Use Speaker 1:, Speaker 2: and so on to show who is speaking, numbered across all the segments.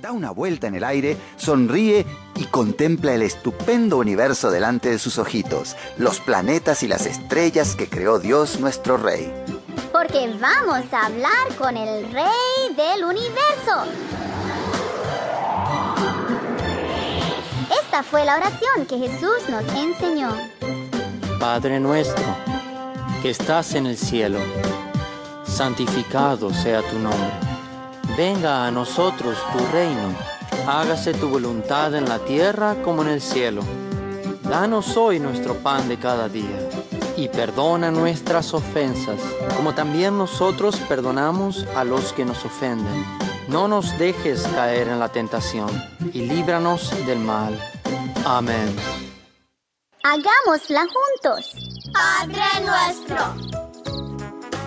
Speaker 1: da una vuelta en el aire, sonríe y contempla el estupendo universo delante de sus ojitos, los planetas y las estrellas que creó Dios nuestro Rey.
Speaker 2: Porque vamos a hablar con el Rey del universo. Esta fue la oración que Jesús nos enseñó.
Speaker 3: Padre nuestro, que estás en el cielo, santificado sea tu nombre. Venga a nosotros tu reino. Hágase tu voluntad en la tierra como en el cielo. Danos hoy nuestro pan de cada día. Y perdona nuestras ofensas, como también nosotros perdonamos a los que nos ofenden. No nos dejes caer en la tentación, y líbranos del mal. Amén.
Speaker 2: Hagámosla juntos.
Speaker 4: Padre nuestro.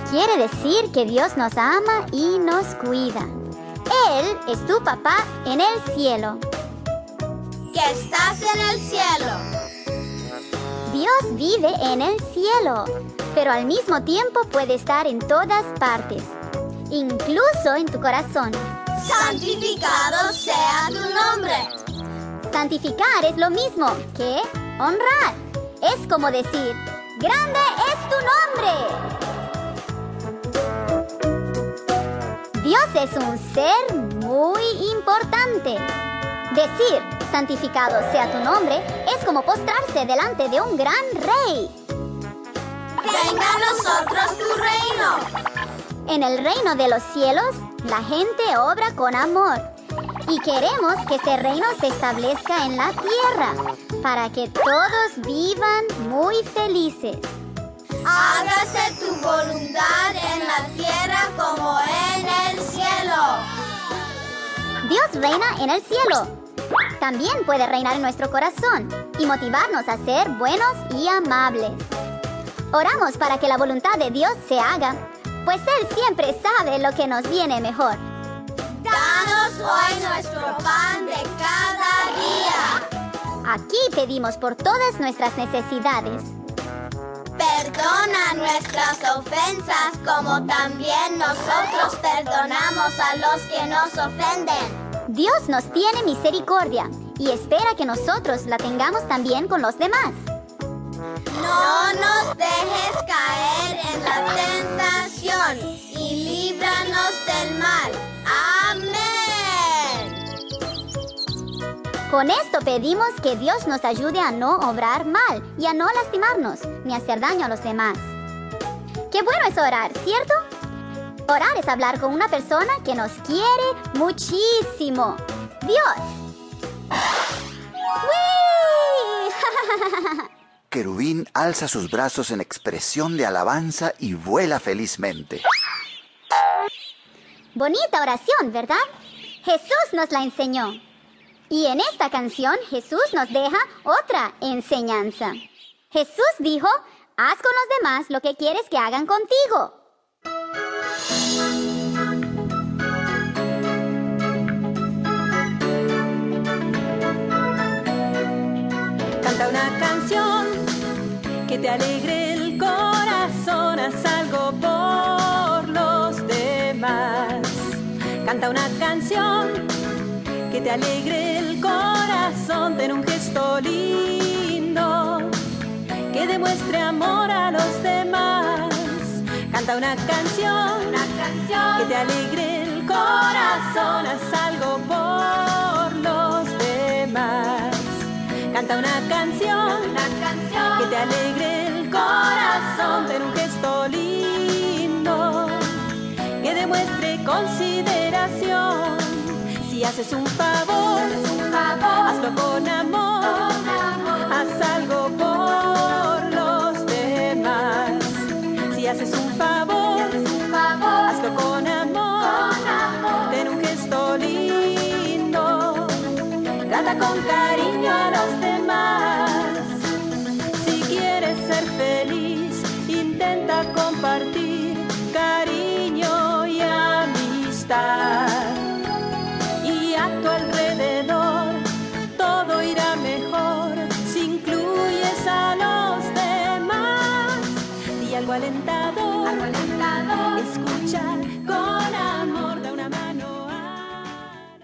Speaker 2: Quiere decir que Dios nos ama y nos cuida. Él es tu papá en el cielo.
Speaker 4: Que estás en el cielo.
Speaker 2: Dios vive en el cielo, pero al mismo tiempo puede estar en todas partes, incluso en tu corazón.
Speaker 4: Santificado sea tu nombre.
Speaker 2: Santificar es lo mismo que honrar. Es como decir, grande es tu es un ser muy importante. Decir, santificado sea tu nombre, es como postrarse delante de un gran rey.
Speaker 4: Venga a nosotros tu reino.
Speaker 2: En el reino de los cielos, la gente obra con amor. Y queremos que ese reino se establezca en la tierra, para que todos vivan muy felices.
Speaker 4: Hágase tu voluntad en la tierra como cielo.
Speaker 2: Dios reina en el cielo. También puede reinar en nuestro corazón y motivarnos a ser buenos y amables. Oramos para que la voluntad de Dios se haga, pues Él siempre sabe lo que nos viene mejor.
Speaker 4: Danos hoy nuestro pan de cada día.
Speaker 2: Aquí pedimos por todas nuestras necesidades.
Speaker 4: Perdona nuestras ofensas como también nosotros perdonamos a los que nos ofenden.
Speaker 2: Dios nos tiene misericordia y espera que nosotros la tengamos también con los demás.
Speaker 4: No nos dejes caer en la tentación y líbranos del mal. Amén.
Speaker 2: Con esto pedimos que Dios nos ayude a no obrar mal y a no lastimarnos ni hacer daño a los demás. Qué bueno es orar, ¿cierto? Orar es hablar con una persona que nos quiere muchísimo. Dios.
Speaker 1: Querubín alza sus brazos en expresión de alabanza y vuela felizmente.
Speaker 2: Bonita oración, ¿verdad? Jesús nos la enseñó. Y en esta canción Jesús nos deja otra enseñanza. Jesús dijo, haz con los demás lo que quieres que hagan contigo.
Speaker 5: Que te alegre el corazón, haz algo por los demás. Canta una canción que te alegre el corazón, ten un gesto lindo que demuestre amor a los demás. Canta una canción,
Speaker 4: Una canción
Speaker 5: que te alegre el corazón, haz algo por los demás. Canta una canción
Speaker 4: una canción
Speaker 5: que te alegre el corazón, ten un gesto lindo que demuestre consideración. Si haces un favor,
Speaker 4: un favor.
Speaker 5: hazlo con amor, haz algo por los demás. Si haces un favor,
Speaker 4: un favor.
Speaker 5: hazlo con amor, ten un gesto lindo, trata con cariño alentador, algo alentador. Escucha